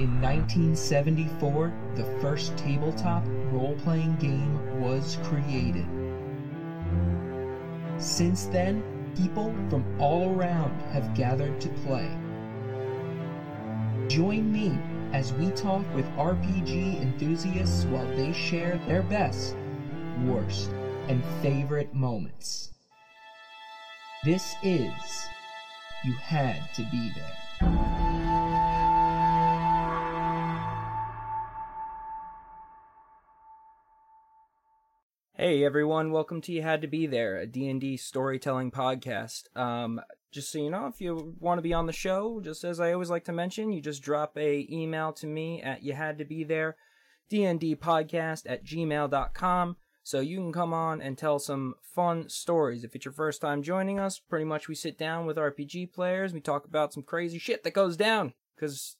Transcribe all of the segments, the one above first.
In 1974, the first tabletop role playing game was created. Since then, people from all around have gathered to play. Join me as we talk with RPG enthusiasts while they share their best, worst, and favorite moments. This is You Had to Be There. Hey everyone, welcome to You Had to Be There, a D&D storytelling podcast. Um, just so you know, if you want to be on the show, just as I always like to mention, you just drop a email to me at You Had to Be There, D&D podcast at gmail.com. So you can come on and tell some fun stories. If it's your first time joining us, pretty much we sit down with RPG players, we talk about some crazy shit that goes down, because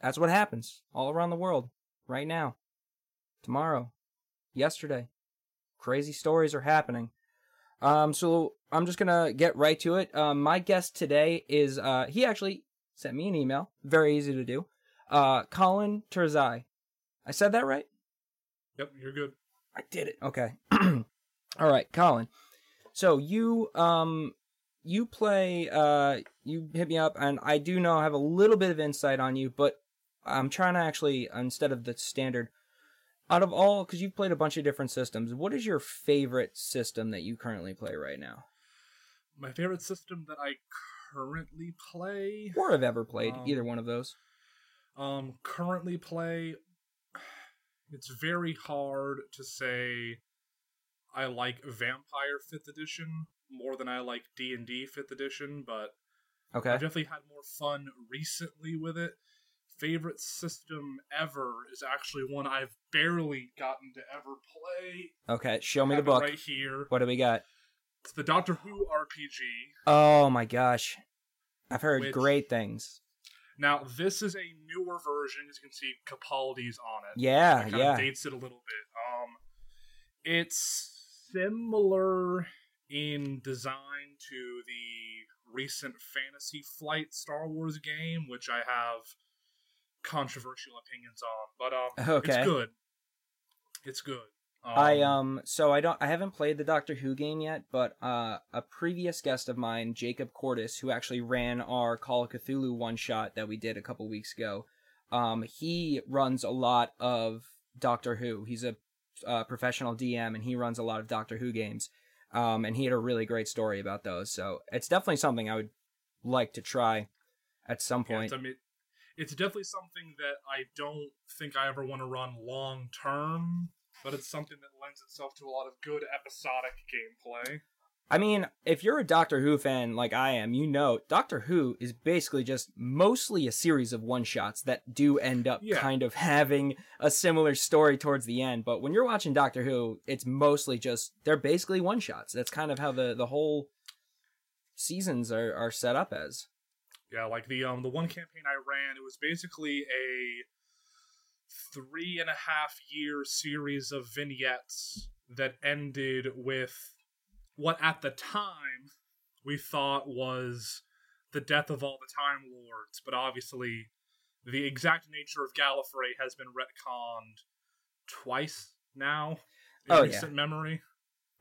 that's what happens all around the world, right now, tomorrow, yesterday crazy stories are happening. Um, so I'm just gonna get right to it. Um, my guest today is uh, he actually sent me an email. Very easy to do. Uh, Colin Turzai. I said that right? Yep, you're good. I did it. Okay. All right, Colin. So you um you play uh you hit me up and I do know I have a little bit of insight on you, but I'm trying to actually instead of the standard out of all because you've played a bunch of different systems what is your favorite system that you currently play right now My favorite system that I currently play, or have ever played Um, either one of those um, currently play. It's very hard to say I like Vampire Fifth Edition more than I like D and D Fifth Edition, but okay I've definitely had more fun recently with it. Favorite system ever is actually one I've barely gotten to ever play. okay show me the book right here. what do we got It's the Doctor Who RPG. oh my gosh i've heard Which- great things Now, this is a newer version. As you can see, Capaldi's on it. yeah kind yeah of dates it a little bit. Um, it's similar in design to the recent Fantasy Flight Star Wars game, which I have controversial opinions on. But um, Okay. it's good. It's good. Um, I um so I don't I haven't played the Doctor Who game yet, but uh a previous guest of mine, Jacob Cordis, who actually ran our Call of Cthulhu one shot that we did a couple weeks ago, um he runs a lot of Doctor Who. He's a uh, professional DM and he runs a lot of Doctor Who games. Um and he had a really great story about those. So it's definitely something I would like to try at some yeah, point. it's, I mean, it's definitely something that I don't think I ever want to run long term, but it's something that lends itself to a lot of good episodic gameplay. I mean, if you're a Doctor Who fan like I am, you know Doctor Who is basically just mostly a series of one shots that do end up Yeah. kind of having a similar story towards the end. But when you're watching Doctor Who, it's mostly just they're basically one shots. That's kind of how the the whole seasons are are set up as. Yeah, like the um the one campaign I ran, it was basically a three and a half year series of vignettes that ended with what at the time we thought was the death of all the Time Lords, but obviously the exact nature of Gallifrey has been retconned twice now in Oh, yeah. recent memory.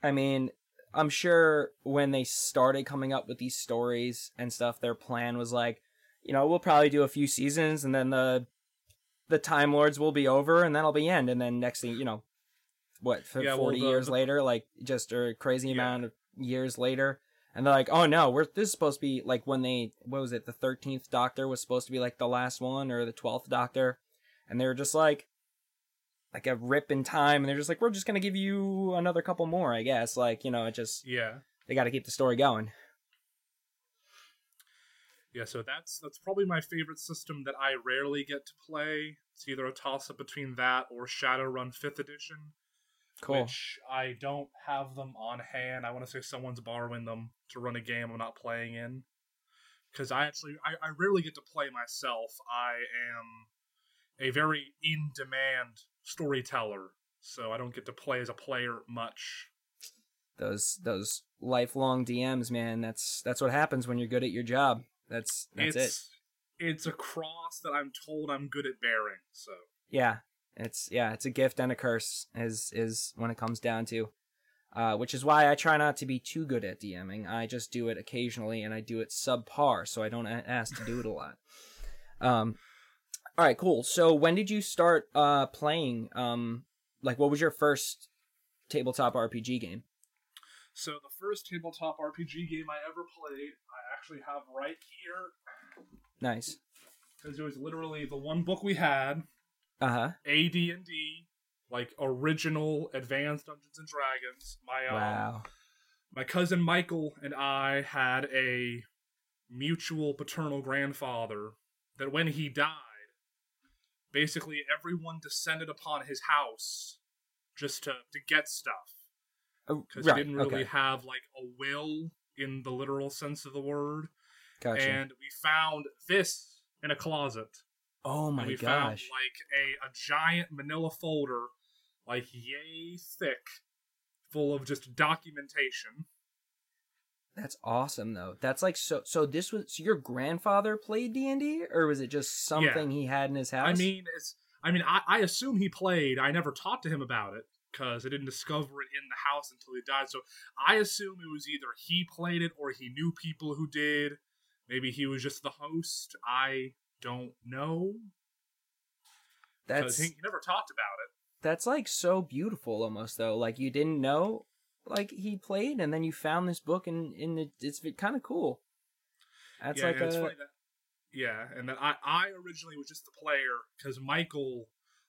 I mean, I'm sure when they started coming up with these stories and stuff, their plan was like, you know, we'll probably do a few seasons and then the the Time Lords will be over and that'll be end. And then next thing, you know, what, f- Yeah, well, 40 the- years the- later, like just a crazy Yeah. amount of years later. And they're like, oh no, we're this is supposed to be like when they, what was it, the 13th Doctor was supposed to be like the last one or the 12th Doctor. And they were just like, like a rip in time. And they're just like, we're just to give you another couple more, I guess. Like, you know, it just, Yeah. they got to keep the story going. Yeah, so that's that's probably my favorite system that I rarely get to play. It's either a toss up between that or Shadowrun Fifth Edition, Cool. which I don't have them on hand. I want to say someone's borrowing them to run a game I'm not playing in. Because I actually I, I rarely get to play myself. I am a very in demand storyteller, so I don't get to play as a player much. Those those lifelong DMs, man. That's that's what happens when you're good at your job. That's that's it's it's a cross that I'm told I'm good at bearing. So Yeah, it's yeah, it's a gift and a curse is is when it comes down to. Uh, which is why I try not to be too good at DMing. I just do it occasionally, and I do it subpar, so I don't ask to do it a lot. Um, all right, cool. So when did you start uh playing? Um, like what was your first tabletop RPG game? So the first tabletop RPG game I ever played, I actually have right here Nice. because it was literally the one book we had, Uh huh. AD&D, like original Advanced Dungeons and Dragons. My um, Wow. my cousin Michael and I had a mutual paternal grandfather that when he died, basically everyone descended upon his house just to to get stuff. Oh, because right. he didn't really okay. have like a will in the literal sense of the word. Gotcha. And we found this in a closet. oh and my we found gosh. like a, a giant manila folder, like yay thick, full of just documentation. That's awesome though. That's like so. So this was so your grandfather played D and D, or was it just something he had in his house? I mean, it's I mean, I, I assume he played. I never talked to him about it because I didn't discover it in the house until he died. So I assume it was either he played it or he knew people who did. Maybe he was just the host. I don't know that's he never talked about it. that's like so beautiful almost though. Like you didn't know like he played, and then you found this book, and and it, it's kind of cool. That's yeah, like a that, yeah, and then I I originally was just the player because Michael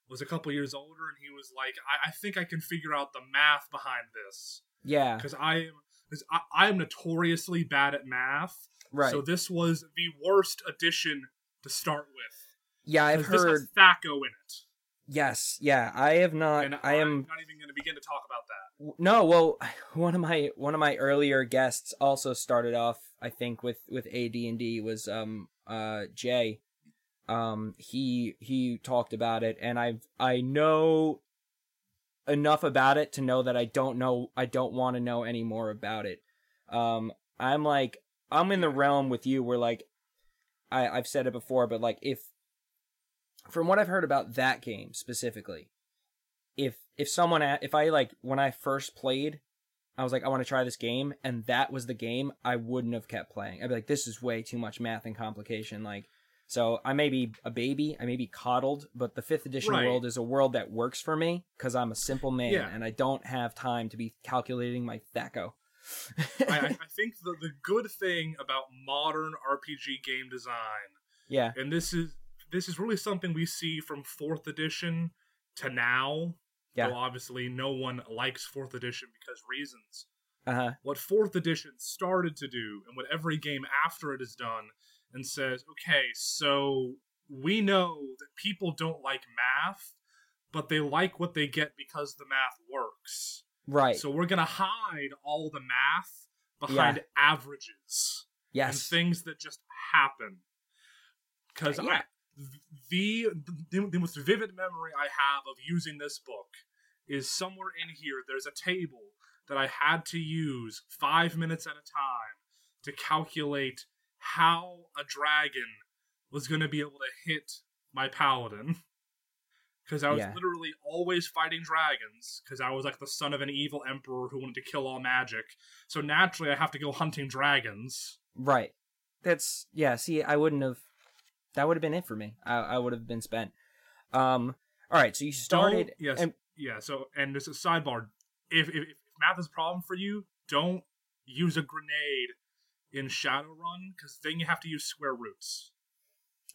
was a couple years older and he was like, I, I think I can figure out the math behind this yeah because I am because I, I am notoriously bad at math. right. So this was the worst addition to start with. yeah, I've heard. THAC0 in it, Yes, yeah, I have not. and I am I'm not even going to begin to talk about that. No, well, one of my one of my earlier guests also started off, I think, with with AD and D was um uh Jay. Um, he he talked about it, and I've I know enough about it to know that I don't know I don't want to know any more about it. Um, I'm like I'm in the realm with you where like I I've said it before, but like if from what I've heard about that game specifically, if if someone if I like when I first played, I was like I want to try this game, and that was the game, I wouldn't have kept playing. I'd be like, this is way too much math and complication. Like, so I may be a baby, I may be coddled, but the fifth edition Right. world is a world that works for me because I'm a simple man Yeah. and I don't have time to be calculating my THAC0. I, I I think the the good thing about modern RPG game design yeah, and this is this is really something we see from fourth edition to now. Yeah. Though obviously no one likes fourth edition because reasons. uh huh, What fourth edition started to do, and what every game after it has done, and says, okay, so we know that people don't like math, but they like what they get because the math works. right, So we're gonna hide all the math behind averages and yes, things that just happen. Because Yeah. The, the the most vivid memory I have of using this book is somewhere in here. There's a table that I had to use five minutes at a time to calculate how a dragon was going to be able to hit my paladin. Because I was Yeah. literally always fighting dragons, because I was like the son of an evil emperor who wanted to kill all magic. So naturally, I have to go hunting dragons. right. That's yeah. See, I wouldn't have. That would have been it for me. I I would have been spent. Um. All right. So you started. Don't- yes, and- yeah. So, and there's a sidebar. If, if if math is a problem for you, don't use a grenade in Shadowrun because then you have to use square roots.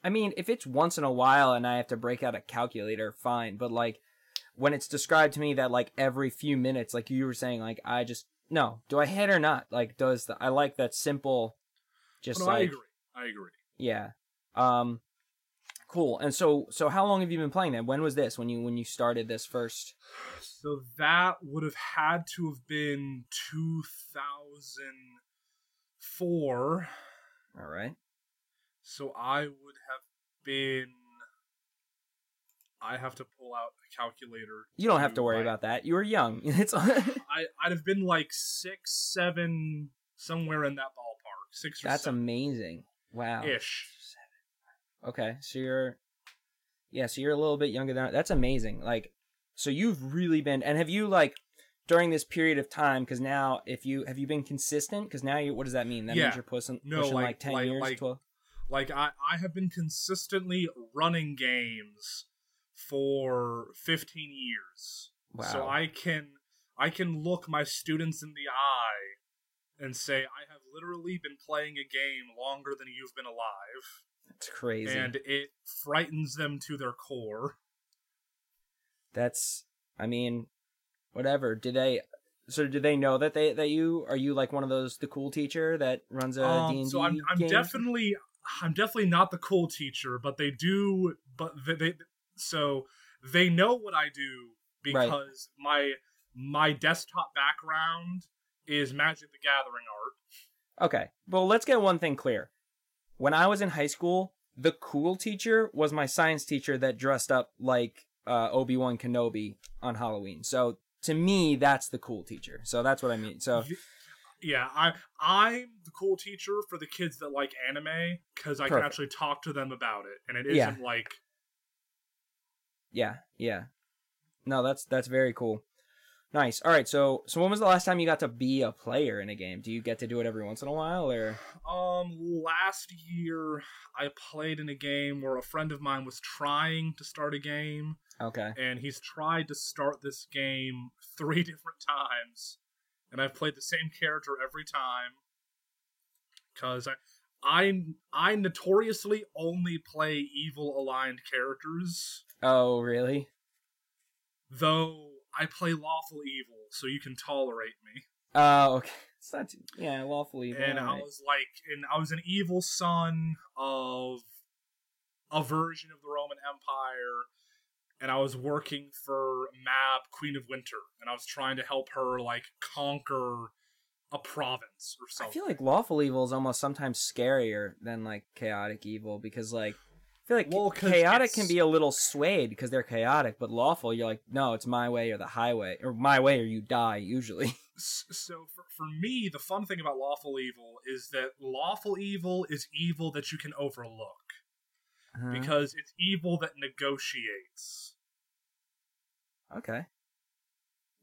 I mean, if it's once in a while and I have to break out a calculator, fine. But like when it's described to me that like every few minutes, like you were saying, like I just no, do I hit or not? Like does the I like that simple, just Oh, no, I like agree. I agree. yeah, um, cool. And so so how long have you been playing that? When was this? When you when you started this first? So that would have had to have been 2004. All right. So I would have been. I have to pull out a calculator. You don't have to worry my- about that. You were young. It's I I'd have been like six, seven, somewhere in that ballpark. Six or that's seven amazing. Wow. ish. Okay, so you're, yeah, so you're a little bit younger than that's amazing. Like, so you've really been, and have you like during this period of time? Because now, if you have you been consistent? Because now you, what does that mean? That Yeah. means you're pushing, No, pushing like, like- ten like- years, like- twelve. Like I, I have been consistently running games for 15 years. Wow. So I can I can look my students in the eye and say I have literally been playing a game longer than you've been alive It's crazy. and it frightens them to their core. That's, I mean, whatever. Did they? So do they know that they that you are you like one of those the cool teacher that runs a Um, D&D so I'm I'm game? definitely I'm definitely not the cool teacher, but they do but they, they so they know what I do Right. because my my desktop background is Magic the Gathering art. Okay. Well, let's get one thing clear. When I was in high school, the cool teacher was my science teacher that dressed up like uh, Obi Wan Kenobi on Halloween. So to me, that's the cool teacher. So that's what I mean. So Yeah, I I'm the cool teacher for the kids that like anime because I can actually talk to them about it, and it isn't Yeah. like yeah, yeah. No, that's that's very cool. Nice. All right. So so when was the last time you got to be a player in a game? Do you get to do it every once in a while, or Um, last year I played in a game where a friend of mine was trying to start a game, okay? and he's tried to start this game three different times, and I've played the same character every time. Cause I, I, I notoriously only play evil aligned characters, Oh, really? though I play lawful evil, so you can tolerate me. Oh, okay. It's not too, yeah, lawful evil. and I was like, and I was an evil son of a version of the Roman Empire, and I was working for Mab, Queen of Winter, and I was trying to help her like conquer a province or something. I feel like lawful evil is almost sometimes scarier than like chaotic evil because like feel like Well, chaotic it's- can be a little swayed because they're chaotic, but lawful you're like no, it's my way or the highway or my way or you die usually. So for, for me, the fun thing about lawful evil is that lawful evil is evil that you can overlook Uh-huh. because it's evil that negotiates. okay,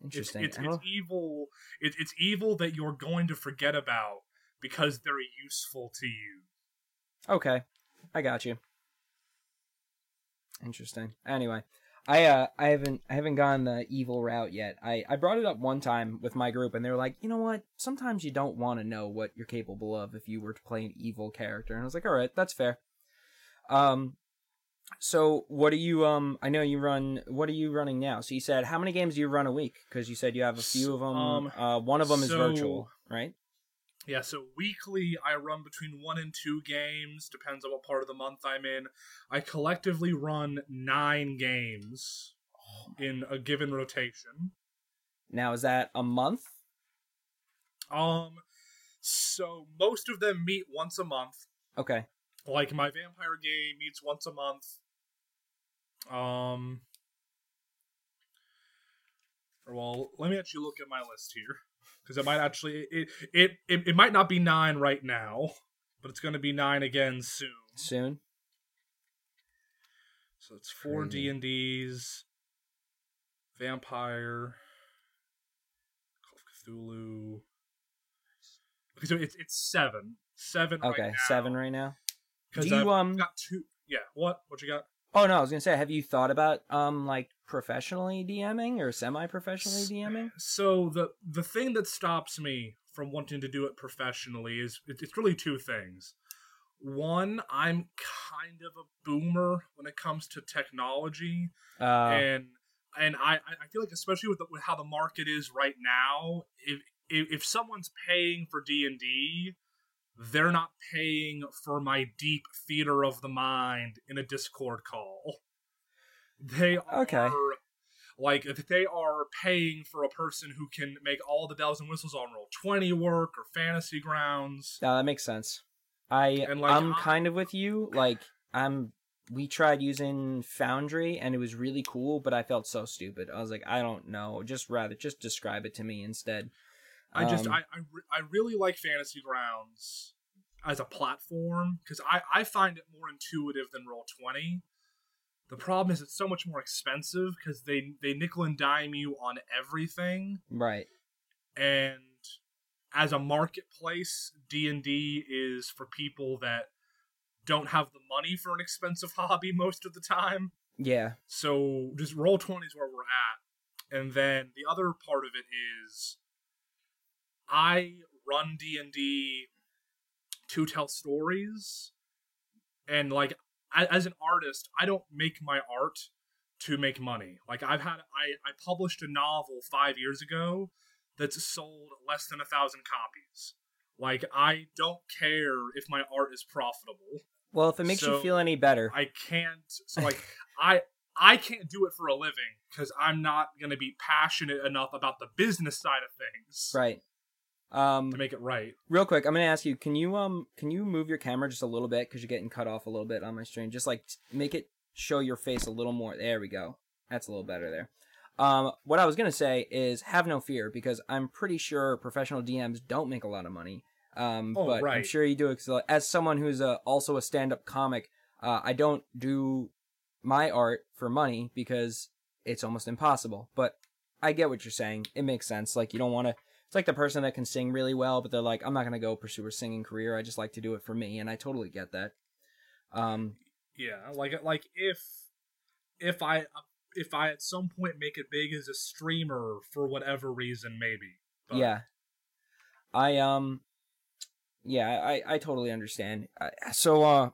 interesting. it's, I it's evil. It, it's evil that you're going to forget about because they're useful to you. Okay, I got you. Interesting. Anyway, I uh I haven't I haven't gone the evil route yet. I I brought it up one time with my group, and they were like, you know what? Sometimes you don't want to know what you're capable of if you were to play an evil character, and I was like, all right, that's fair. Um, so what are you um? I know you run. What are you running now? So you said how many games do you run a week? Because you said you have a few of them. Um, uh, one of them is virtual, right? Yeah, so weekly I run between one and two games, depends on what part of the month I'm in. I collectively run nine games in a given rotation. Now is that a month? Um, so most of them meet once a month. Okay. Like my vampire game meets once a month. Um, well, let me actually look at my list here because it might actually it, it it it might not be nine right now, but it's going to be nine again soon. Soon. So it's four D and D's, vampire, Call of Cthulhu. Okay, so it's it's seven, seven. Okay, right now, seven right now. 'cause Do you, I've um- got two? Yeah. What? What you got? Oh no, I was gonna say, have you thought about um like professionally DMing or semi-professionally DMing? So the the thing that stops me from wanting to do it professionally is it's really two things. One, I'm kind of a boomer when it comes to technology, Uh, and and I I feel like especially with, the, with how the market is right now, if if, if someone's paying for D and D, they're not paying for my deep theater of the mind in a Discord call. They are Okay. like they are paying for a person who can make all the bells and whistles on roll twenty work or fantasy grounds. no, that makes sense. I And, like, I'm I- kind of with you. Like I'm. We tried using Foundry and it was really cool, but I felt so stupid. I was like, I don't know. Just rather just describe it to me instead. I just Um, I I, re- I really like fantasy grounds, as a platform because I, I find it more intuitive than roll 20 the problem is it's so much more expensive because they they nickel and dime you on everything Right. and as a marketplace d&d is for people that don't have the money for an expensive hobby most of the time Yeah. so just roll 20 is where we're at and then the other part of it is i run d&d to tell stories and like as an artist i don't make my art to make money like i've had i, I published a novel five years ago that's sold less than a thousand copies like i don't care if my art is profitable Well, if it makes So, you feel any better, I can't. So like I I can't do it for a living because I'm not gonna be passionate enough about the business side of things right. Um, to make it right. real quick, I'm gonna ask you: Can you um, can you move your camera just a little bit because you're getting cut off a little bit on my stream? Just like make it show your face a little more. There we go. That's a little better there. Um, what I was gonna say is have no fear because I'm pretty sure professional DMs don't make a lot of money. Um, Oh, but I'm sure you do. uh, As someone who's a, also a stand-up comic, uh, I don't do my art for money because it's almost impossible. But I get what you're saying. It makes sense. Like you don't want to. It's like the person that can sing really well, but they're like, I'm not gonna go pursue a singing career. I just like to do it for me, and I totally get that. Um, Yeah, like like if if I if I at some point make it big as a streamer for whatever reason, maybe. But yeah, I um, yeah, I I totally understand. So uh,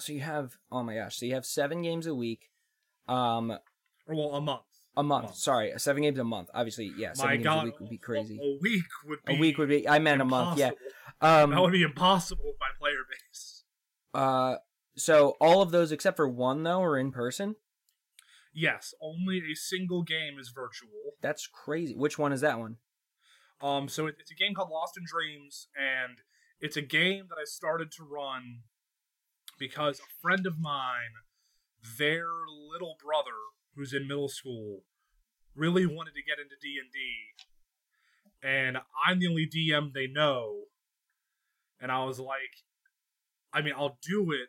so you have oh my gosh, so you have seven games a week, um, Or well, a month. A month. month. Sorry, seven games a month. Obviously, yeah, seven My games God, a week would be crazy. A, week would be A week would be. I meant a month. Yeah. Um. that would be impossible with my player base. Uh. So all of those except for one though are in person. Yes, only a single game is virtual. That's crazy. Which one is that one? Um, so it, it's a game called Lost in Dreams, and it's a game that I started to run because a friend of mine, their little brother, who's in middle school, really wanted to get into D and D, and I'm the only DM they know, and I was like, I mean, I'll do it,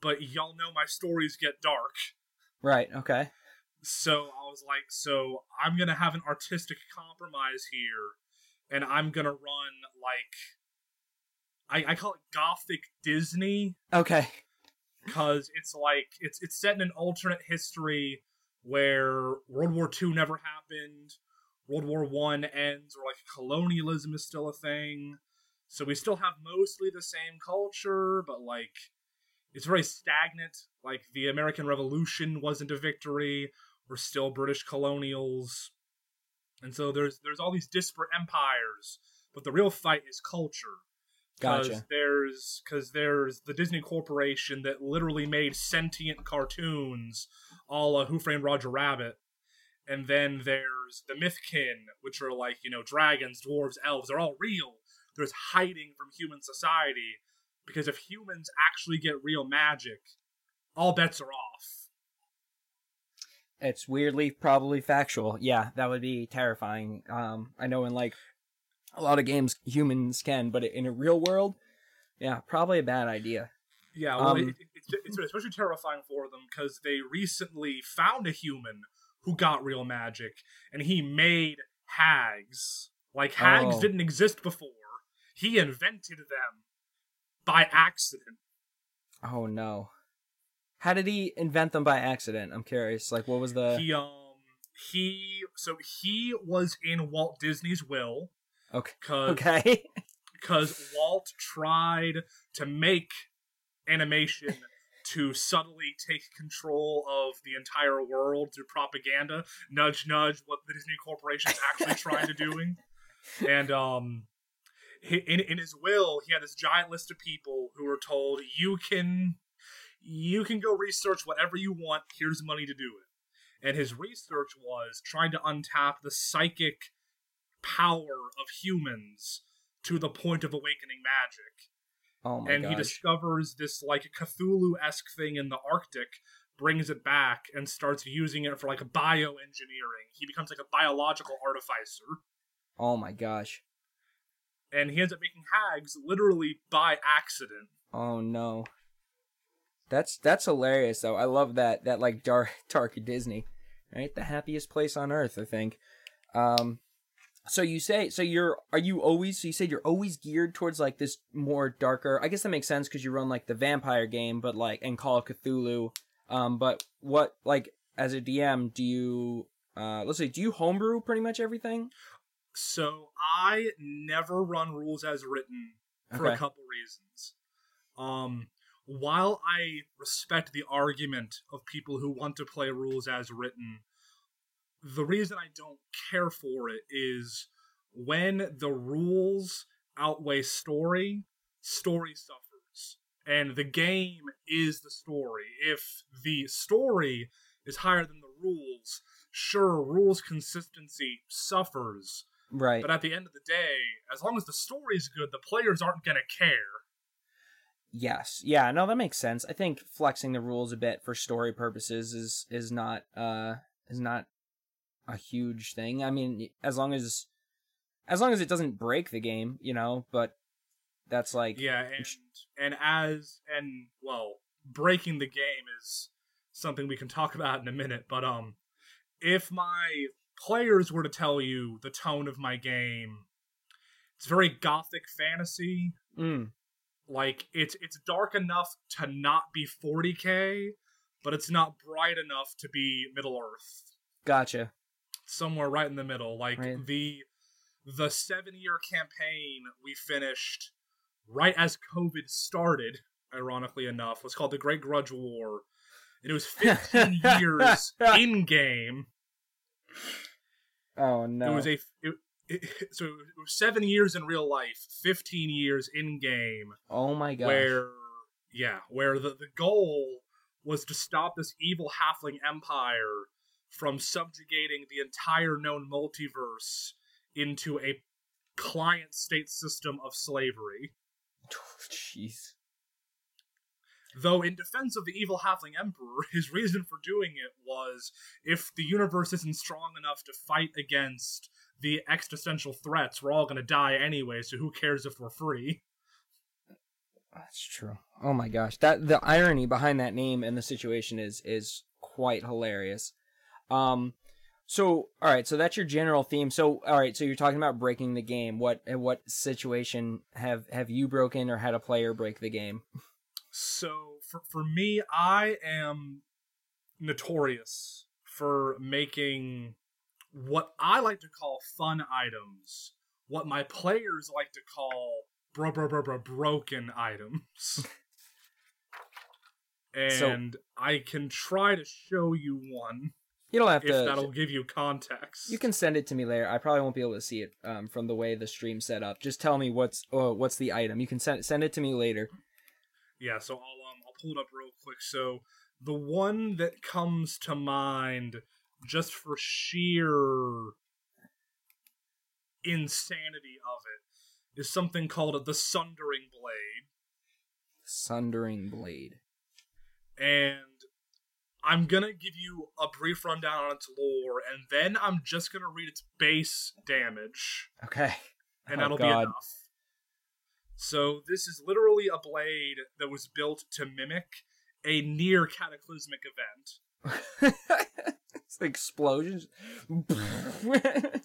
but y'all know my stories get dark. Right. Okay. So I was like, so I'm gonna have an artistic compromise here, and I'm gonna run like I, I call it gothic Disney Okay. because it's like it's it's set in an alternate history where World War II never happened, World War One ends, or like colonialism is still a thing. So we still have mostly the same culture, but like it's very stagnant. Like the American Revolution wasn't a victory. We're still British colonials. And so there's there's all these disparate empires, but the real fight is culture. Gotcha. there's because there's the Disney Corporation that literally made sentient cartoons, a Who Framed Roger Rabbit, and then there's the Mythkin, which are like you know dragons, dwarves, elves. They're all real. There's hiding from human society because if humans actually get real magic, all bets are off. It's weirdly probably factual. Yeah, that would be terrifying. Um, I know in like a lot of games humans can, but in a real world, yeah, probably a bad idea. Yeah, well, Um, it, it, it's, it's especially terrifying for them because they recently found a human who got real magic, and he made hags. Like hags Oh. didn't exist before. He invented them by accident. Oh no. How did he invent them by accident? I'm curious. Like, what was the? he um he so he was in Walt Disney's will Okay. because Okay. because Walt tried to make animation to subtly take control of the entire world through propaganda. Nudge, nudge, what the Disney Corporation is actually trying to doing. And um, in in his will, he had this giant list of people who were told, "You can, you can go research whatever you want. Here's money to do it." And his research was trying to untap the psychic power of humans to the point of awakening magic. oh my and he discovers this like Cthulhu esque thing in the Arctic, brings it back, and starts using it for like bioengineering. He becomes like a biological artificer. Oh my gosh. and he ends up making hags literally by accident. Oh no. That's that's hilarious though. I love that that like dark dark Disney, right? The happiest place on earth, I think. Um, so you say so you're are you always so you said you're always geared towards like this more darker. I guess that makes sense because you run like the vampire game, but like and Call of Cthulhu. Um, but what like as a DM do you uh let's say do you homebrew pretty much everything? So I never run rules as written for Okay. a couple reasons. Um, while I respect the argument of people who want to play rules as written, the reason I don't care for it is when the rules outweigh story, story suffers. And the game is the story. If the story is higher than the rules, sure, rules consistency suffers. Right. But at the end of the day, as long as the story's good, the players aren't going to care. Yes. Yeah, no, that makes sense. I think flexing the rules a bit for story purposes is is not uh is not a huge thing. I mean, as long as as long as it doesn't break the game, you know, but that's like Yeah, and and as and well, breaking the game is something we can talk about in a minute, but um if my players were to tell you the tone of my game, it's very gothic fantasy. mm, Like it's it's dark enough to not be 40k, but it's not bright enough to be Middle Earth. gotcha. Somewhere right in the middle. Like Right. the the seven year campaign we finished right as COVID started, ironically enough, was called the Great Grudge War. And it was 15 years in game. Oh no. It was a it, it, so it was seven years in real life, 15 years in game. Oh my god! where yeah where the, the goal was to stop this evil halfling empire from subjugating the entire known multiverse into a client state system of slavery Jeez. though in defense of the evil halfling emperor his reason for doing it was if the universe isn't strong enough to fight against the existential threats we're all going to die anyway so who cares if we're free That's true. Oh my gosh. That the irony behind that name and the situation is is quite hilarious. Um so all right, so that's your general theme. So all right, so you're talking about breaking the game. What what situation have have you broken or had a player break the game? So for for me, I am notorious for making what I like to call fun items, what my players like to call bro bro bro bro broken items. So- and I can try to show you one You don't have if to that'll give you context. You can send it to me later. I probably won't be able to see it um, from the way the stream's set up. Just tell me what's oh, what's the item. You can send send it to me later. Yeah, so I'll um I'll pull it up real quick. So the one that comes to mind just for sheer insanity of it is something called the Sundering Blade. Sundering blade. And I'm gonna give you a brief rundown on its lore, and then I'm just gonna read its base damage. Okay. and Oh, that'll be enough. So this is literally a blade that was built to mimic a near cataclysmic event. it's explosions.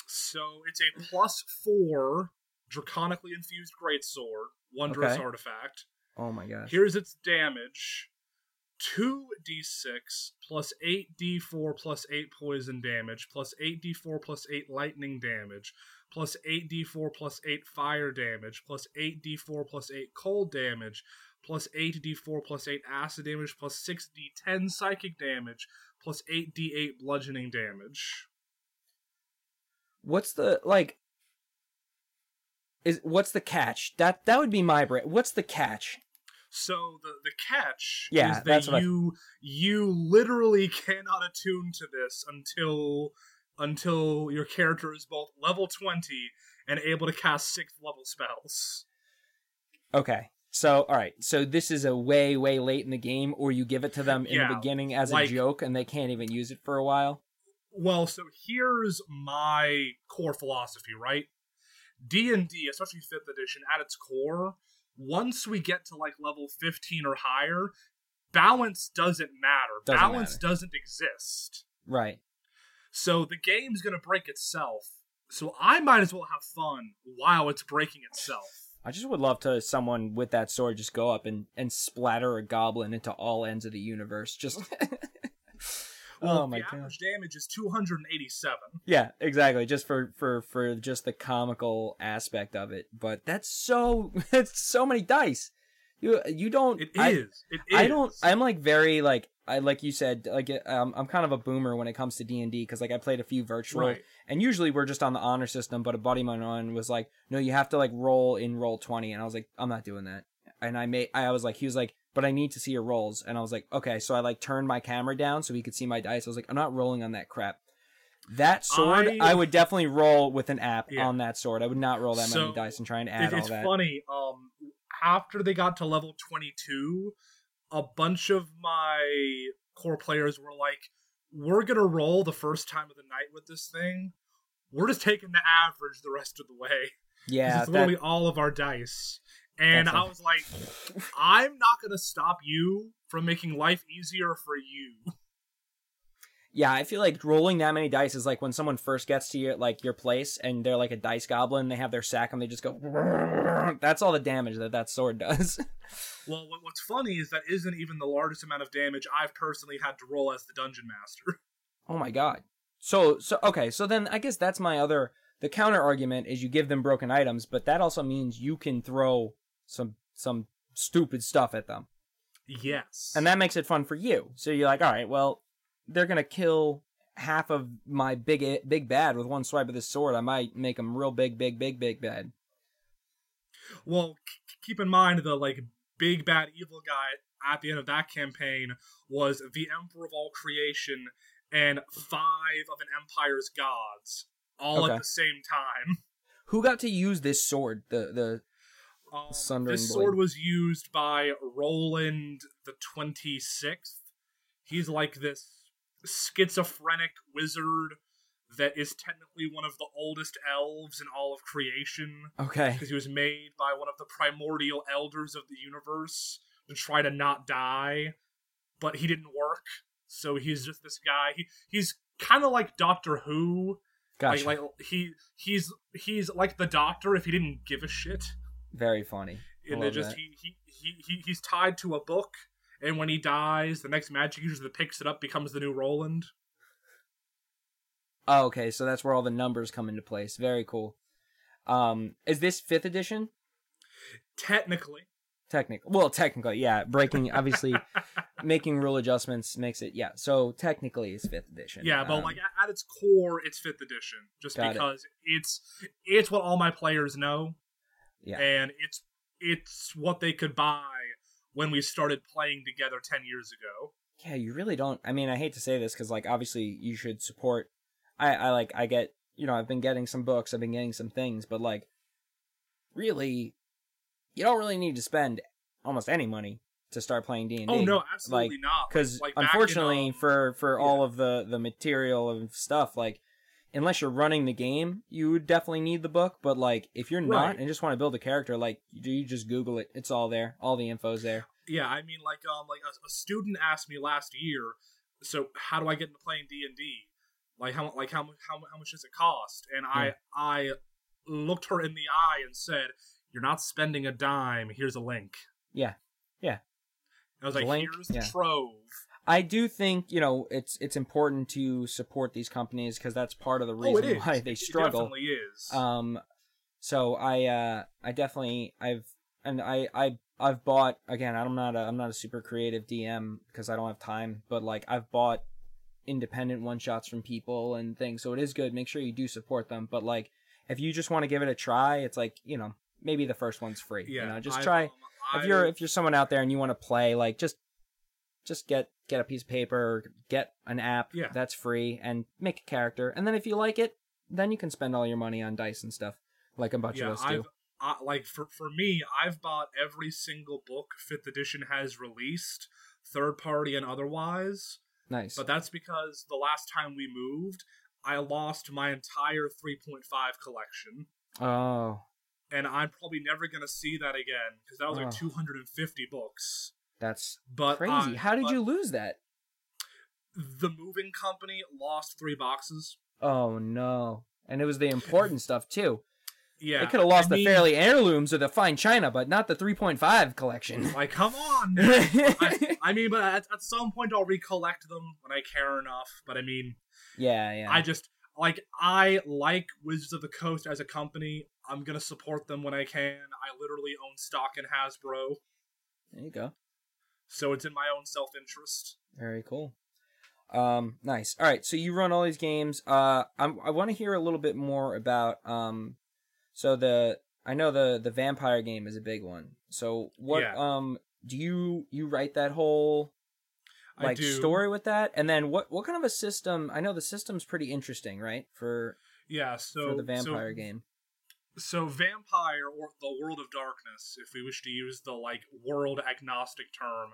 So it's a plus four draconically infused greatsword, wondrous Okay. artifact. oh my gosh. Here's its damage. 2d6 plus 8d4 plus 8 poison damage plus 8d4 plus 8 lightning damage plus 8d4 plus 8 fire damage plus 8d4 plus 8 cold damage plus 8d4 plus 8 acid damage plus 6d10 psychic damage plus 8d8 bludgeoning damage. What's the like? Is what's the catch? That that would be my brain. What's the catch? So the the catch Yeah, is that what I- you you literally cannot attune to this until until your character is both level twenty and able to cast sixth level spells. Okay. So all right. So this is a way way late in the game, or you give it to them in Yeah, the beginning as like- a joke, and they can't even use it for a while. Well, so here's my core philosophy, right? D&D, especially 5th edition at its core, once we get to like level 15 or higher, balance doesn't matter. Doesn't balance matter. doesn't exist. Right. So the game's going to break itself. So I might as well have fun while it's breaking itself. I just would love to someone with that sword just go up and, and splatter a goblin into all ends of the universe. Just Well, oh my the god. average damage is 287. Yeah, exactly. Just for for for just the comical aspect of it. But that's so it's so many dice. You you don't It I- It is. I don't. I'm like very like I like you said like um, I'm kind of a boomer when it comes to D and D because like I played a few virtual Right. and usually we're just on the honor system. But a buddy of mine was like, no, you have to like roll in roll twenty, and I was like, I'm not doing that. And I made I was like, he was like, but I need to see your rolls, and I was like, okay. So I like turned my camera down so he could see my dice. I was like, I'm not rolling on that crap. That sword, I, I- would definitely roll with an app Yeah. on that sword. I would not roll that many dice and try and It- add all it's that. funny. Um, after they got to level 22, a bunch of my core players were like, "We're gonna roll the first time of the night with this thing. We're just taking the average the rest of the way. Yeah, it's that, literally all of our dice." And I was like, "I'm not gonna stop you from making life easier for you." Yeah, I feel like rolling that many dice is like when someone first gets to your like your place and they're like a dice goblin. They have their sack and they just go. That's all the damage that that sword does. Well, what's funny is that isn't even the largest amount of damage I've personally had to roll as the dungeon master. oh my god. So so okay. So then I guess that's my other. The counter argument is you give them broken items, but that also means you can throw some some stupid stuff at them, yes, and that makes it fun for you. So you're like, all right, well, they're gonna kill half of my big big bad with one swipe of this sword. I might make them real big, big, big, big bad. Well, k- keep in mind the like big bad evil guy at the end of that campaign was the Emperor of all creation and five of an empire's gods, all Okay. at the same time. Who got to use this sword? The the Um, Sundering this blade. sword was used by Roland the Twenty Sixth. He's like this schizophrenic wizard that is technically one of the oldest elves in all of creation okay. because he was made by one of the primordial elders of the universe to try to not die, but he didn't work. So he's just this guy. He he's kind of like Doctor Who. Gotcha. Like like he he's he's like the Doctor if he didn't give a shit. Very funny. And they just he, he he he he's tied to a book, and when he dies, the next magic user that picks it up becomes the new Roland. Oh, okay. So that's where all the numbers come into place. Very cool. Um, is this fifth edition? Technically, Technically, well, technically, yeah. Breaking, obviously, making rule adjustments makes it, yeah. So technically, it's fifth edition. Yeah, but Um, like at, its core, it's fifth edition, just Got it. because it's it's what all my players know, yeah, and it's it's what they could buy when we started playing together ten years ago. yeah. You really don't. I mean, I hate to say this because, like, obviously, you should support. I, I like, I get, you know, I've been getting some books, I've been getting some things, but like, really, you don't really need to spend almost any money to start playing D and D. Oh no, absolutely not. because Like, back in, unfortunately um, for for yeah. all of the the material and stuff like unless you're running the game you would definitely need the book but like if you're not Right. and just want to build a character like you, you just google it it's all there all the info's there yeah, I mean, like um, like a, a student asked me last year, so how do I get into playing D and D? Like how like how how how much does it cost? And I I looked her in the eye and said, "You're not spending a dime. Here's a link." Yeah. Yeah. And I was The like, link, "Here's the yeah. trove." I do think you know it's it's important to support these companies because that's part of the oh, reason is. why they struggle. It definitely is. Um, so I uh I definitely I've and I I I've bought again. I'm not a I'm not a super creative DM because I don't have time, but like I've bought independent one shots from people and things. So it is good. Make sure you do support them. But like if you just want to give it a try, it's like you know maybe the first one's free. yeah, you know, just I've, try. um, if you're if you're someone out there and you want to play, like just just get get a piece of paper, get an app Yeah. that's free, and make a character. And then if you like it, then you can spend all your money on dice and stuff, like a bunch yeah, of us do. I've I, like for for me, I've bought every single book Fifth Edition has released, third party and otherwise. Nice. But that's because the last time we moved, I lost my entire 3.5 collection. Oh, and I'm probably never gonna see that again because that was like Oh. 250 books. That's But crazy. uh, How did you lose that? The moving company lost three boxes. Oh no. And it was the important stuff too. Yeah, they could have lost I the mean, fairly heirlooms or the fine china, but not the 3.5 collection. Like, come on. I, I mean, but at, at some point I'll recollect them when I care enough. But I mean, yeah, yeah. I just like I like Wizards of the Coast as a company. I'm gonna support them when I can. I literally own stock in Hasbro, there you go. So it's in my own self interest. Very cool. Um, nice. All right, so you run all these games. Uh, I'm, I want to hear a little bit more about. Um, so the I know the the vampire game is a big one. So what? Yeah. Um, do you you write that whole I like story with that, and then what what kind of a system? I know the system's pretty interesting, right? For Yeah, so for the vampire so, game. So vampire or the world of darkness, if we wish to use the like world agnostic term.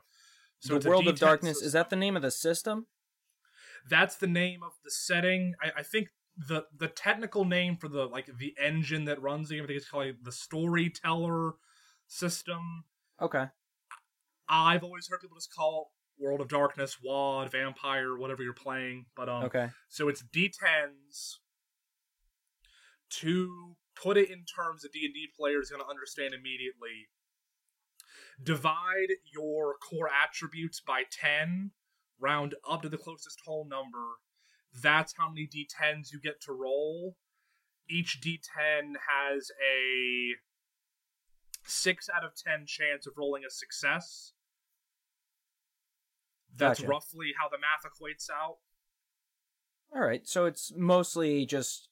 So the world of D10 darkness is that the name of the system? that's the name of the setting. I, I think the the technical name for the like the engine that runs the game, I think it's called like, the storyteller system. Okay. I've always heard people just call World of Darkness, WAD, Vampire, whatever you're playing. But um, Okay. so it's D10s. To put it in terms a D&D player is going to understand immediately. Divide your core attributes by 10, round up to the closest whole number. That's how many D10s you get to roll. Each D10 has a 6 out of 10 chance of rolling a success. That's Gotcha. roughly how the math equates out. All right. So it's mostly just,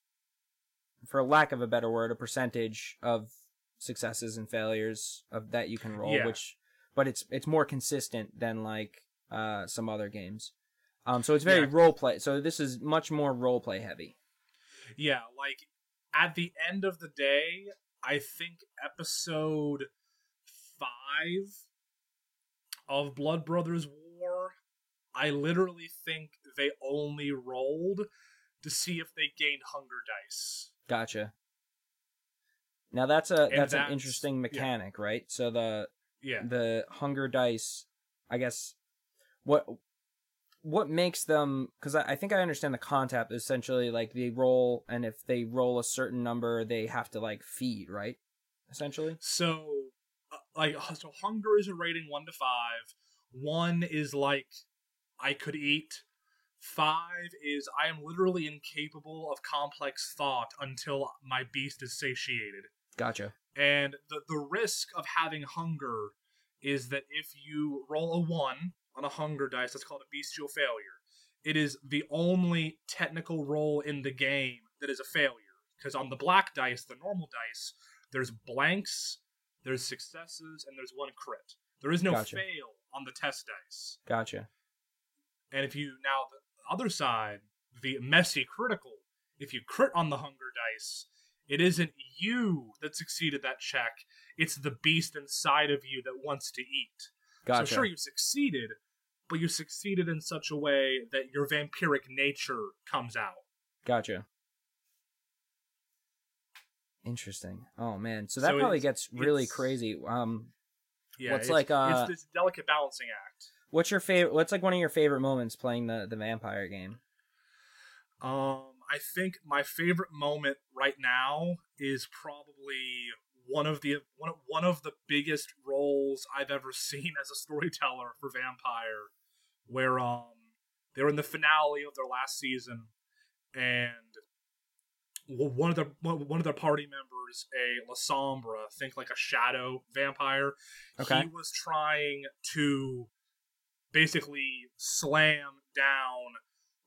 for lack of a better word, a percentage of successes and failures of that you can roll. Yeah. Which, but it's it's more consistent than like uh some other games. Um. So it's very Yeah. role play. So this is much more role play heavy. Yeah, like at the end of the day, I think episode five of Blood Brothers War, I literally think they only rolled to see if they gained hunger dice. Gotcha. Now that's a And that's, an that's- interesting yeah. mechanic, right? So the Yeah. the hunger dice i guess what what makes them because I, I think i understand the concept essentially like they roll and if they roll a certain number they have to like feed right essentially So, uh, like, so hunger is a rating one to five. One is like, I could eat. Five is I am literally incapable of complex thought until my beast is satiated. gotcha And the, the risk of having hunger is that if you roll a one on a hunger dice, that's called a bestial failure. It is the only technical roll in the game that is a failure. Because on the black dice, the normal dice, there's blanks, there's successes, and there's one crit. There is no Gotcha. fail on the test dice. gotcha And if you now the other side, the messy critical, if you crit on the hunger dice, it isn't you that succeeded that check, it's the beast inside of you that wants to eat. gotcha So sure you succeeded, but you succeeded in such a way that your vampiric nature comes out. gotcha interesting oh man so that So probably gets really crazy um Yeah, What's it's, like, uh, it's this delicate balancing act. What's your favorite what's like one of your favorite moments playing the the vampire game Um, I think my favorite moment right now is probably one of the one of, one of the biggest roles I've ever seen as a storyteller for Vampire, where um they're in the finale of their last season, and one of their one of their party members, a Lasombra, think like a shadow vampire, Okay. he was trying to basically slam down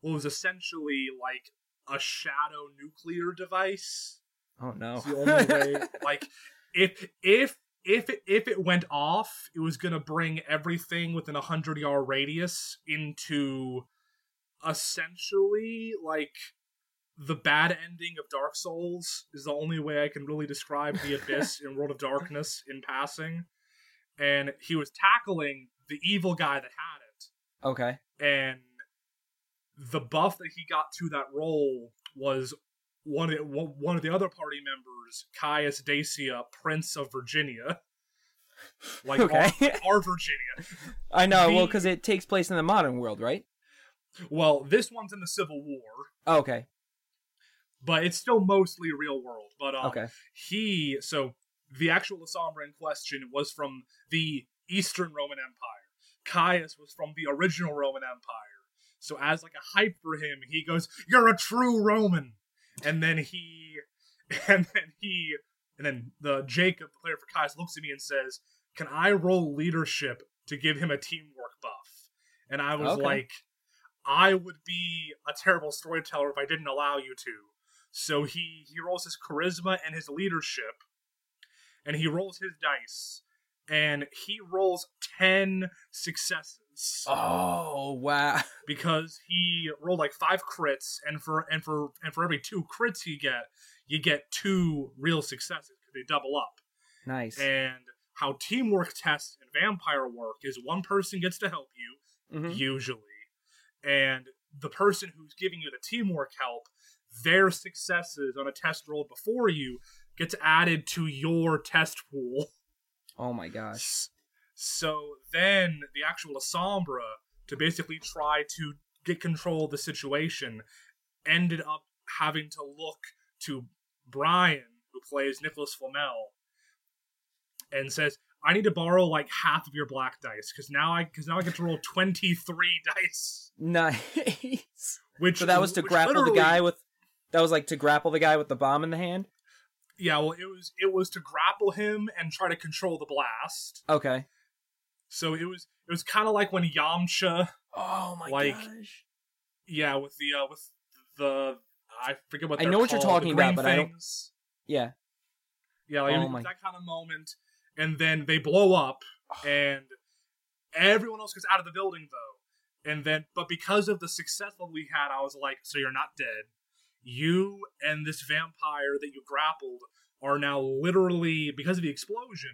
what was essentially like a shadow nuclear device. oh no It's the only way. like if if if if it went off, it was gonna bring everything within a hundred yard radius into essentially like the bad ending of Dark Souls is the only way I can really describe the abyss in World of Darkness in passing. And he was tackling the evil guy that had it okay and the buff that he got to that role was one of, the, one of the other party members, Caius Dacia, Prince of Virginia. Like Okay. our, our Virginia. I know, well, because it takes place in the modern world, right? Well, this one's in the Civil War, Oh, okay. but it's still mostly real world. But um, Okay. he so the actual Lasombra in question was from the Eastern Roman Empire. Caius was from the original Roman Empire. So as like a hype for him, he goes, "You're a true Roman," and then he, and then he, and then the Jacob, the player for Caius, looks at me and says, "Can I roll leadership to give him a teamwork buff?" And I was Okay. like, "I would be a terrible storyteller if I didn't allow you to." So he he rolls his charisma and his leadership, and he rolls his dice, and he rolls ten successes Oh, wow. because he rolled like five crits, and for and for and for every two crits you get, you get two real successes because they double up. Nice. And how teamwork tests and Vampire work is one person gets to help you, Mhm. usually, and the person who's giving you the teamwork help, their successes on a test rolled before you gets added to your test pool. Oh my gosh. So then the actual Lasombra, to basically try to get control of the situation, ended up having to look to Brian, who plays Nicholas Flamel, and says, "I need to borrow like half of your black dice because now I because now I get to roll twenty three dice." Nice. Which So that was to grapple the guy with. That was like to grapple the guy with the bomb in the hand. Yeah, well, it was it was to grapple him and try to control the blast. Okay. So it was it was kind of like when Yamcha Oh my Like, gosh. Yeah, with the uh with the I forget what I know what you're talking about, but I don't- Yeah. Yeah, like Oh my- that kind of moment, and then they blow up, and everyone else gets out of the building though, and then but because of the success that we had, I was like, so you're not dead. You and this vampire that you grappled are now literally because of the explosion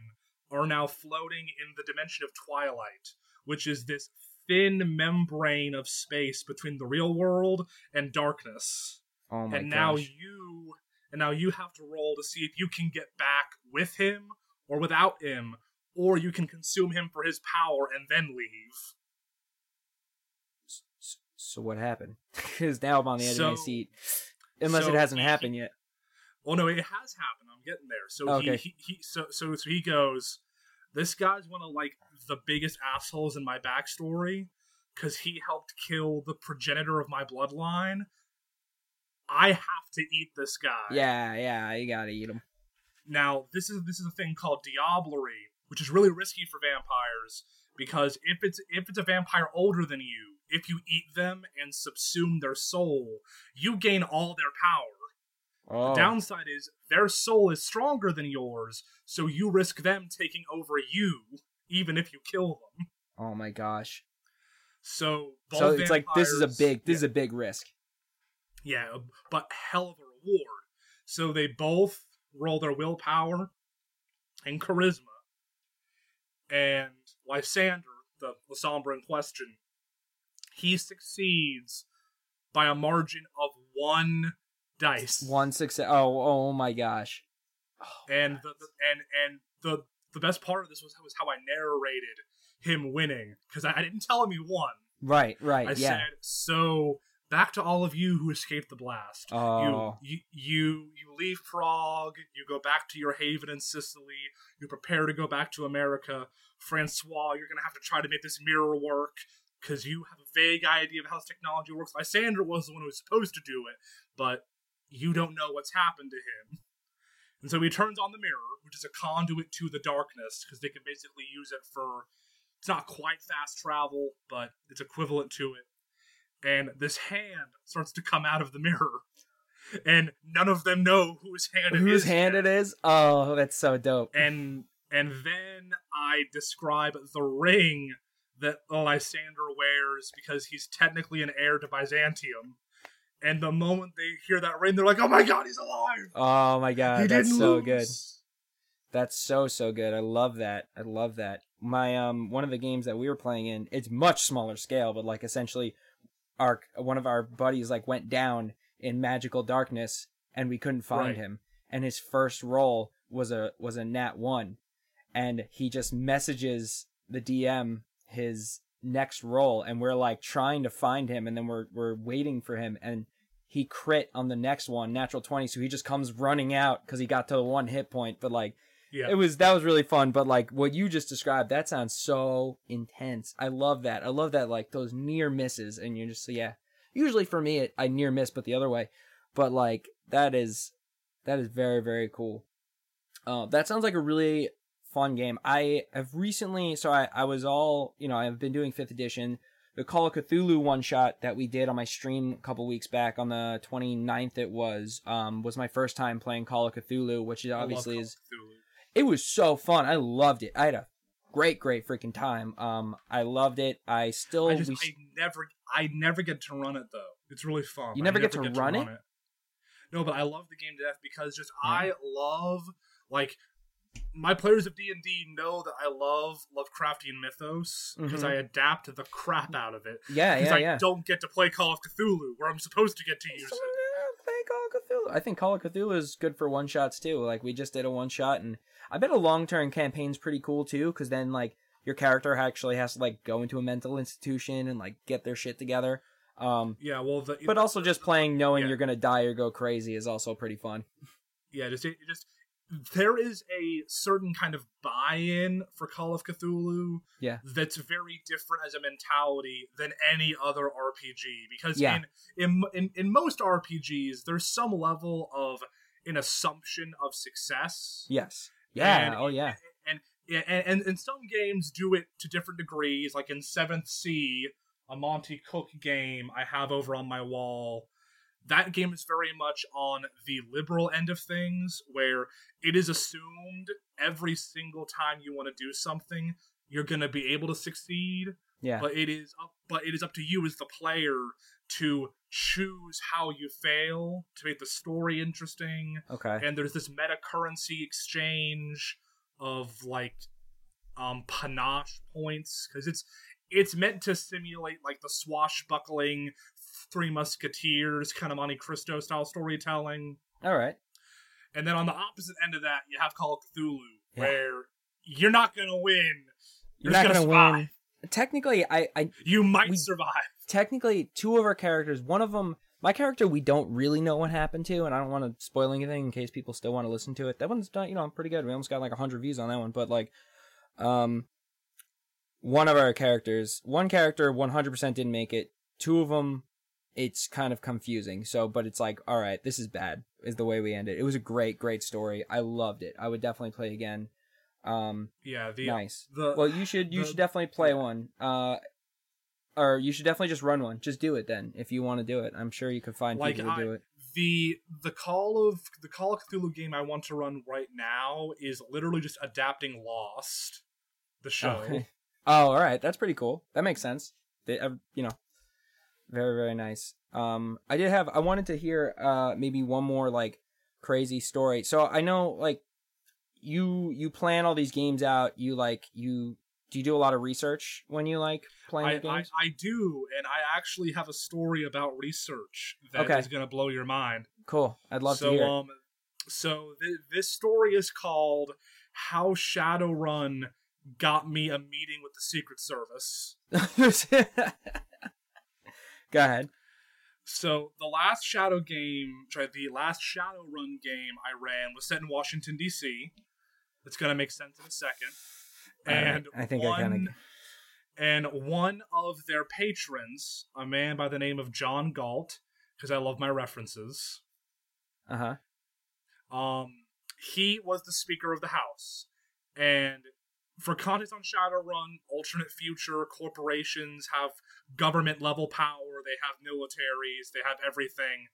are now floating in the dimension of twilight, which is this thin membrane of space between the real world and darkness. Oh my and gosh. now you and now you have to roll to see if you can get back with him or without him, or you can consume him for his power and then leave. So what happened? Because now I'm on the edge of my seat. Unless so it hasn't he- happened yet. Well, no, it has happened. I'm getting there. So Okay. he, he, he so so so he goes. This guy's one of like the biggest assholes in my backstory because he helped kill the progenitor of my bloodline. I have to eat this guy. Yeah, yeah, you gotta eat him. Now, this is this is a thing called diablerie, which is really risky for vampires because if it's if it's a vampire older than you, if you eat them and subsume their soul, you gain all their power. Oh, The downside is their soul is stronger than yours, so you risk them taking over you, even if you kill them. oh my gosh. So, So it's like this is a big, this yeah. is a big risk. Yeah, but hell of a reward. So they both roll their willpower and charisma. And Lysander, the Lysander in question, he succeeds by a margin of one dice. One success. Oh, oh my gosh. Oh, And the, the and and the the best part of this was, was how I narrated him winning because I, I didn't tell him he won. right, right, I yeah. said so. Back to all of you who escaped the blast. oh, You, you you you leave Prague. You go back to your haven in Sicily. You prepare to go back to America. Francois, you're gonna have to try to make this mirror work because you have a vague idea of how this technology works. Lysander was the one who was supposed to do it, but you don't know what's happened to him. And so he turns on the mirror, which is a conduit to the darkness, because they can basically use it for. It's not quite fast travel, but it's equivalent to it. And this hand starts to come out of the mirror and none of them know whose hand it whose is hand yet. it is? Oh, that's so dope. And and then I describe the ring that Lysander wears because he's technically an heir to Byzantium. And the moment they hear that ring, they're like, "Oh my god, he's alive! Oh my god, he that's so lose." good. That's so so good. I love that. I love that. My um one of the games that we were playing in, it's much smaller scale, but like essentially our one of our buddies like went down in magical darkness and we couldn't find Right. him. And his first roll was a was a nat one, and he just messages the DM his next roll, and we're like trying to find him, and then we're we're waiting for him, and he crit on the next one, natural twenty, so he just comes running out because he got to the one hit point, but like Yeah. it was that was really fun but like what you just described that sounds so intense. I love that. I love that like those near misses and you just yeah. Usually for me it, i near miss but the other way but like that is that is very very cool. Uh, that sounds like a really fun game i have recently so i i was all you know i've been doing fifth edition the call of cthulhu one shot that we did on my stream a couple weeks back on the 29th it was um was my first time playing call of cthulhu which is obviously is it was so fun. I loved it. I had a great, great freaking time. Um, I loved it. I still, I just we, I never I never get to run it though. It's really fun. You I never get to run it? No, but I love the game to death because just Yeah. I love like my players of D and D know that I love Lovecraftian mythos because Mhm. I adapt the crap out of it. yeah, Because yeah, I yeah. don't get to play Call of Cthulhu where I'm supposed to get to use So, it. play Call of Cthulhu. I think Call of Cthulhu is good for one shots too. Like we just did a one shot, and I bet a long term campaign's pretty cool too, because then like your character actually has to like go into a mental institution and like get their shit together. Um, Yeah, well, the, but also just playing knowing Yeah. you're gonna die or go crazy is also pretty fun. yeah, just just there is a certain kind of buy-in for Call of Cthulhu. Yeah. that's very different as a mentality than any other RPG because Yeah. in, in in in most RPGs there's some level of an assumption of success. Yes. Yeah. And- oh yeah. and yeah, and, and and some games do it to different degrees. Like in Seventh Sea, a Monte Cook game I have over on my wall. That game is very much on the liberal end of things, where it is assumed every single time you want to do something, you're going to be able to succeed. Yeah. But it is up, but it is up to you as the player to choose how you fail to make the story interesting Okay. and there's this meta currency exchange of like um panache points because it's it's meant to simulate like the swashbuckling three musketeers kind of monte cristo style storytelling All right. and then on the opposite end of that you have call of cthulhu Yeah. where you're not gonna win You're, just not gonna, survive. win. Technically, I, I you might We- survive technically two of our characters one of them my character we don't really know what happened to and i don't want to spoil anything in case people still want to listen to it that one's done you know pretty good we almost got like 100 views on that one but like um one of our characters one character 100% didn't make it two of them it's kind of confusing so but it's like all right this is bad is the way we end it it was a great great story i loved it i would definitely play again um yeah the nice the well, you should you the- should definitely play yeah. one. Uh, or you should definitely just run one. Just do it then if you want to do it. I'm sure you could find Like, people to do it. the the call of the call of cthulhu game i want to run right now is literally just adapting lost the show Okay. Oh, all right. That's pretty cool. That makes sense. They, uh, you know, very very nice. Um, I did have. I wanted to hear uh maybe one more like crazy story. So I know like you you plan all these games out. You like you do you do a lot of research when you like playing I, your I, games? I do and i actually have a story about research that is Okay. going to blow your mind cool. I'd love so to hear. um so th- this story is called how shadowrun got me a meeting with the secret service Go ahead. So the last Shadow game, sorry, the last Shadowrun game I ran was set in Washington D.C. It's gonna make sense in a second. And I think one, I kind of. and one of their patrons, a man by the name of John Galt, because I love my references. Uh huh. Um, he was the Speaker of the House, and for context on Shadowrun, alternate future corporations have government level power. They have militaries. They have everything.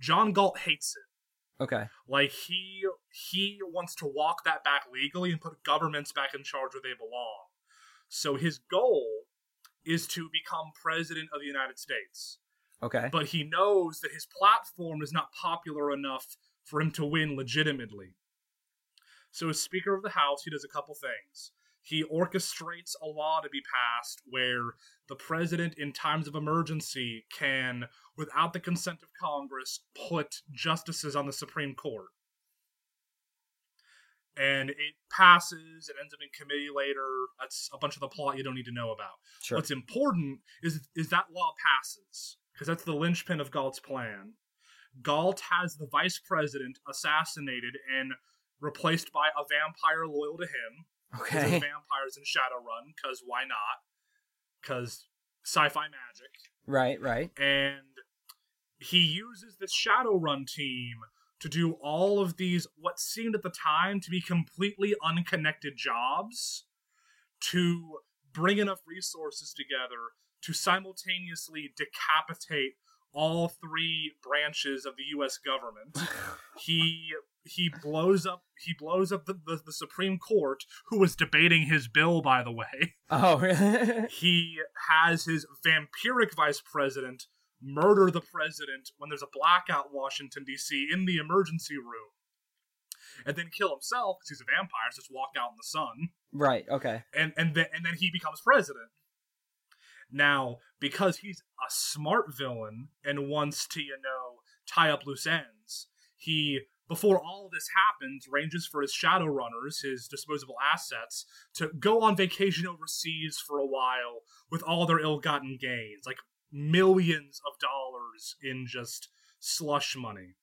John Galt hates it. Okay. Like he he wants to walk that back legally and put governments back in charge where they belong. So his goal is to become president of the United States Okay. but he knows that his platform is not popular enough for him to win legitimately. So, as Speaker of the House, he does a couple things. he orchestrates a law to be passed where the president, in times of emergency, can, without the consent of Congress, put justices on the Supreme Court. And it passes, it ends up in committee later. That's a bunch of the plot you don't need to know about. Sure. What's important is is that law passes because that's the linchpin of Galt's plan. Galt has the vice president assassinated and replaced by a vampire loyal to him. Okay. vampires in Shadowrun, because why not? Because sci-fi magic. Right, right. And he uses this Shadowrun team to do all of these what seemed at the time to be completely unconnected jobs to bring enough resources together to simultaneously decapitate all three branches of the US government. he he blows up he blows up the, the, the Supreme Court, who was debating his bill, by the way. Oh, He has his vampiric vice president murder the president when there's a blackout Washington D.C. in the emergency room, and then kill himself because he's a vampire. So just walk out in the sun, right. Okay. and and then and then he becomes president. Now, because he's a smart villain and wants to, you know, tie up loose ends, he before all this happens, ranges for his Shadowrunners, his disposable assets, to go on vacation overseas for a while with all their ill-gotten gains, like millions of dollars in just slush money.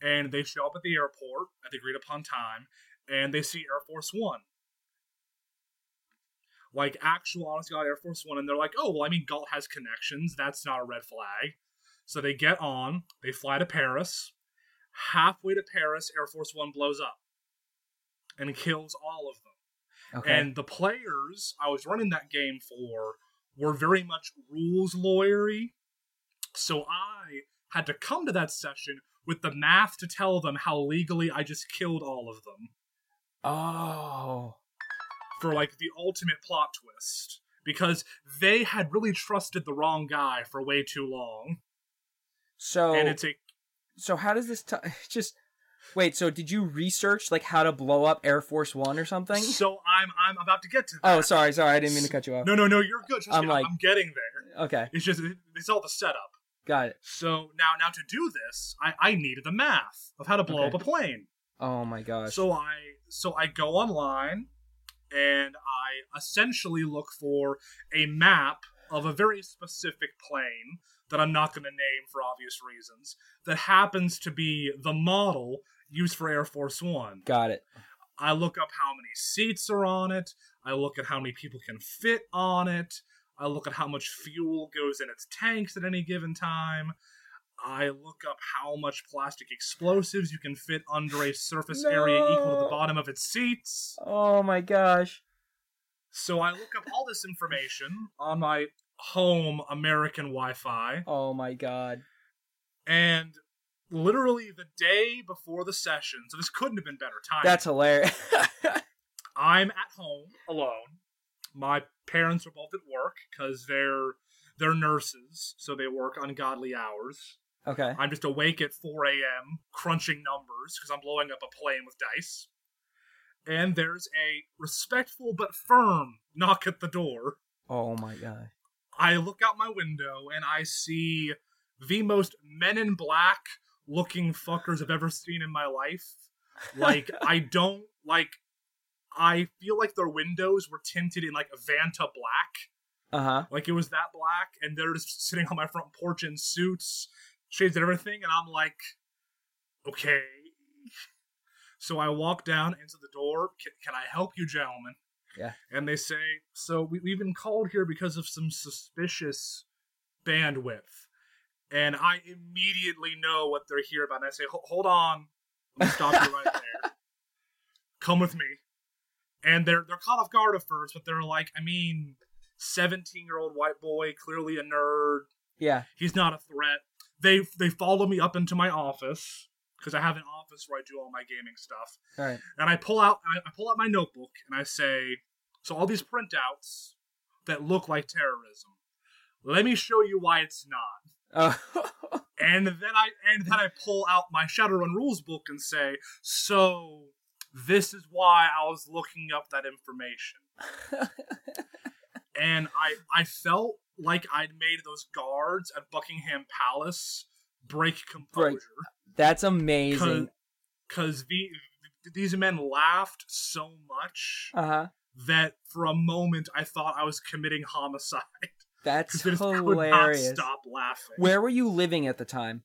And they show up at the airport at the agreed upon time, and they see Air Force One. Like actual honest God Air Force One, and they're like, oh well, I mean Galt has connections, that's not a red flag. So they get on, they fly to Paris. Halfway to Paris, Air Force One blows up and kills all of them. Okay. And the players I was running that game for were very much rules lawyery. So I had to come to that session with the math to tell them how legally I just killed all of them oh. For like the ultimate plot twist. Because they had really trusted the wrong guy for way too long. So And it's a so how does this t- just wait? So did you research like how to blow up Air Force One or something? so I'm I'm about to get to oh, that. oh, sorry, sorry, I didn't mean to cut you off. No, no, no, you're good. Trust I'm me, like- I'm getting there. Okay, It's just it's all the setup. got it. So now, now to do this, I, I needed the math of how to blow Okay. up a plane. Oh my gosh. So I so I go online and I essentially look for a map of a very specific plane that I'm not going to name for obvious reasons that happens to be the model used for Air Force One. got it. I look up how many seats are on it. I look at how many people can fit on it. I look at how much fuel goes in its tanks at any given time. I look up how much plastic explosives you can fit under a surface area equal to the bottom of its seats. Oh my gosh. So I look up all this information on my home American Wi Fi, Oh my god. and literally the day before the session, so this couldn't have been better timing. That's hilarious. I'm at home alone. My parents are both at work because they're they're nurses, so they work ungodly hours. Okay. I'm just awake at 4 a.m. crunching numbers because I'm blowing up a plane with dice. And there's a respectful but firm knock at the door. Oh my god. I look out my window and I see the most men in black looking fuckers I've ever seen in my life. Like, I don't, like, I feel like their windows were tinted in, like, Vanta black. Uh huh. Like, it was that black, and they're just sitting on my front porch in suits, shades and everything, and I'm like, okay. So I walk down into the door. Can, can I help you, gentlemen? Yeah. And they say, so we, we've been called here because of some suspicious bandwidth. And I immediately know what they're here about. And I say, hold on. Let me stop you right there. Come with me. And they're they're caught off guard at first, but they're like, I mean, 17 year old white boy, clearly a nerd. Yeah. He's not a threat. They they follow me up into my office because I have an office where I do all my gaming stuff. All right. And I pull out I, I pull out my notebook and I say, so all these printouts that look like terrorism. Let me show you why it's not. Oh. And then I and then I pull out my Shadowrun rules book and say, so this is why I was looking up that information. and I I felt like I'd made those guards at Buckingham Palace break composure. That's amazing. Because the, these men laughed so much Uh huh. that for a moment I thought I was committing homicide. That's 'Cause they just could not hilarious. stop laughing. Where were you living at the time?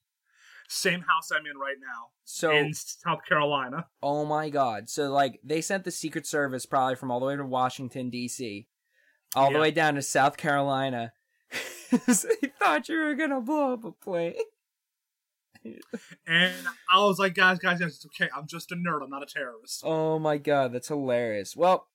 Same house I'm in right now So, in South Carolina. oh my god. So, like, they sent the Secret Service probably from all the way to Washington, D.C., all the way down to South Carolina. they thought you were gonna blow up a plane. And I was like, guys, guys, guys, it's okay. I'm just a nerd. I'm not a terrorist. Oh my god, that's hilarious. Well,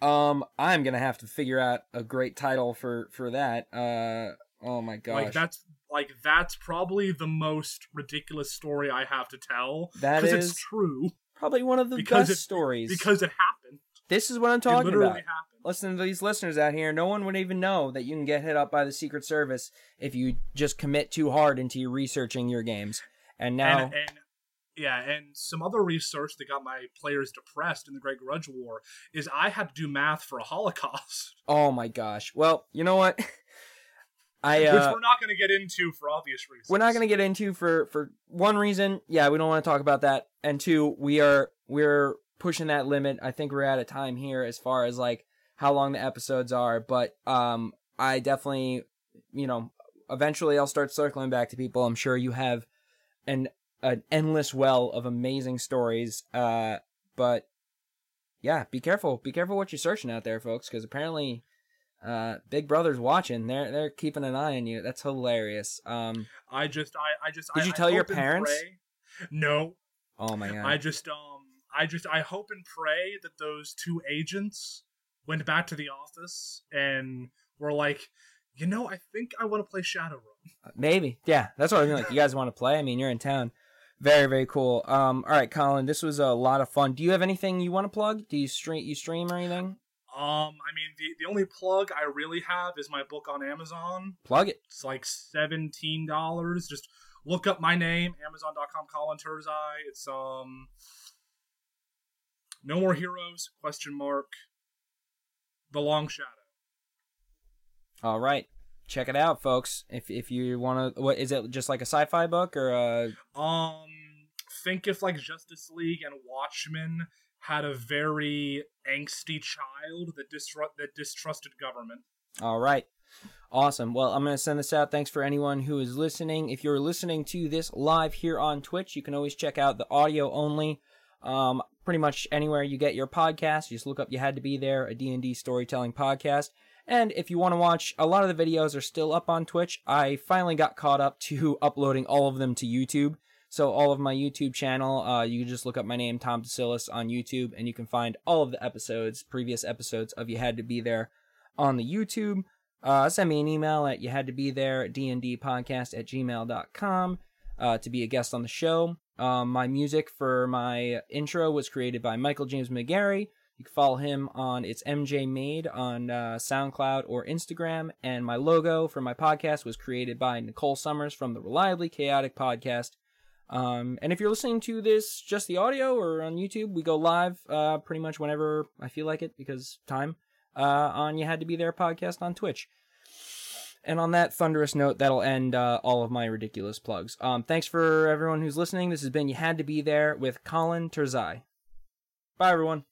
um, I'm gonna have to figure out a great title for for that. Uh, oh my gosh, Like that's like that's probably the most ridiculous story I have to tell. That because it's true. probably one of the because best it- stories. Because it happened. this is what I'm It talking literally about. happened. Listen to these listeners out here. No one would even know that you can get hit up by the Secret Service if you just commit too hard into your researching your games. And now, And, and yeah, and some other research that got my players depressed in the Great Grudge War is I had to do math for a Holocaust, oh my gosh. Well, you know what? I which uh, we're not going to get into for obvious reasons. we're not going to get into for for one reason yeah we don't want to talk about that and two we are we're pushing that limit i think we're at a time here as far as like how long the episodes are but um i definitely you know eventually i'll start circling back to people i'm sure you have an an endless well of amazing stories uh but yeah be careful be careful what you're searching out there folks because apparently uh big brother's watching they're they're keeping an eye on you that's hilarious um I just, I, I just. Did I, you tell your parents? No, Oh my god. I just, um, I just, I hope and pray that those two agents went back to the office and were like, you know, I think I want to play Shadowrun. Maybe. Yeah, that's what I mean. Like, you guys want to play? I mean, you're in town. Very, very cool. Um, all right, Colin, this was a lot of fun. Do you have anything you want to plug? Do you stream you stream or anything? Um, I mean, the the only plug I really have is my book on Amazon. Plug it. It's like seventeen dollars. Just look up my name, Amazon.com, Colin Turzai. It's um, No More Heroes? Question mark. The Long Shadow. All right. Check it out, folks. If if you want to what is it just like a sci-fi book or a Um, think if like Justice League and Watchmen had a very angsty child that disrupt that distrusted government. All right. Awesome. Well, I'm going to send this out. Thanks for anyone who is listening. If you're listening to this live here on Twitch, you can always check out the audio only. Um, pretty much anywhere you get your podcast, you just look up You Had to Be There, a D&D storytelling podcast. And if you want to watch, a lot of the videos are still up on Twitch. I finally got caught up to uploading all of them to YouTube. So all of my YouTube channel, uh, you can just look up my name, Tom DeCillis, on YouTube, and you can find all of the episodes, previous episodes of You Had to Be There on the YouTube. Uh, send me an email at you had to be there dndpodcast at gmail.com uh, to be a guest on the show. Um, my music for my intro was created by Michael James McGarry. You can follow him on It's MJ Made on uh, SoundCloud or Instagram. And my logo for my podcast was created by Nicole Summers from the Reliably Chaotic podcast. Um, and if you're listening to this just the audio or on YouTube, we go live uh, pretty much whenever I feel like it because time uh, on You Had to Be There podcast on Twitch. And on that thunderous note, that'll end uh, all of my ridiculous plugs. Um, thanks for everyone who's listening. This has been You Had to Be There with Colin Turzai. Bye, everyone.